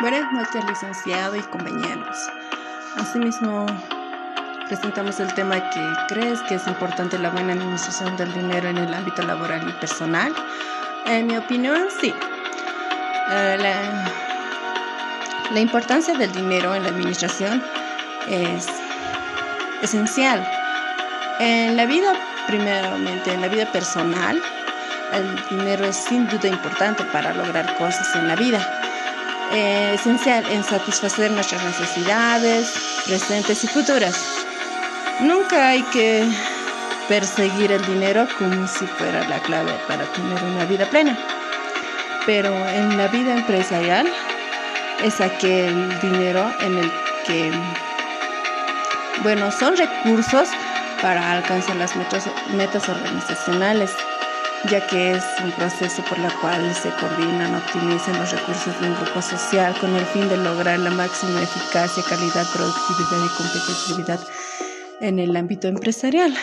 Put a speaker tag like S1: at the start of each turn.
S1: Buenas noches, licenciado y compañeros. Asimismo, presentamos el tema que crees que es importante la buena administración del dinero en el ámbito laboral y personal. En mi opinión, sí. Eh, la, la importancia del dinero en la administración es esencial. En la vida, primeramente, en la vida personal, el dinero es sin duda importante para lograr cosas en la vida eh, esencial en satisfacer nuestras necesidades presentes y futuras. Nunca hay que perseguir el dinero como si fuera la clave para tener una vida plena. Pero en la vida empresarial es aquel dinero en el que, bueno, son recursos para alcanzar las metas, metas organizacionales ya que es un proceso por el cual se coordinan, optimizan los recursos de un grupo social con el fin de lograr la máxima eficacia, calidad, productividad y competitividad en el ámbito empresarial.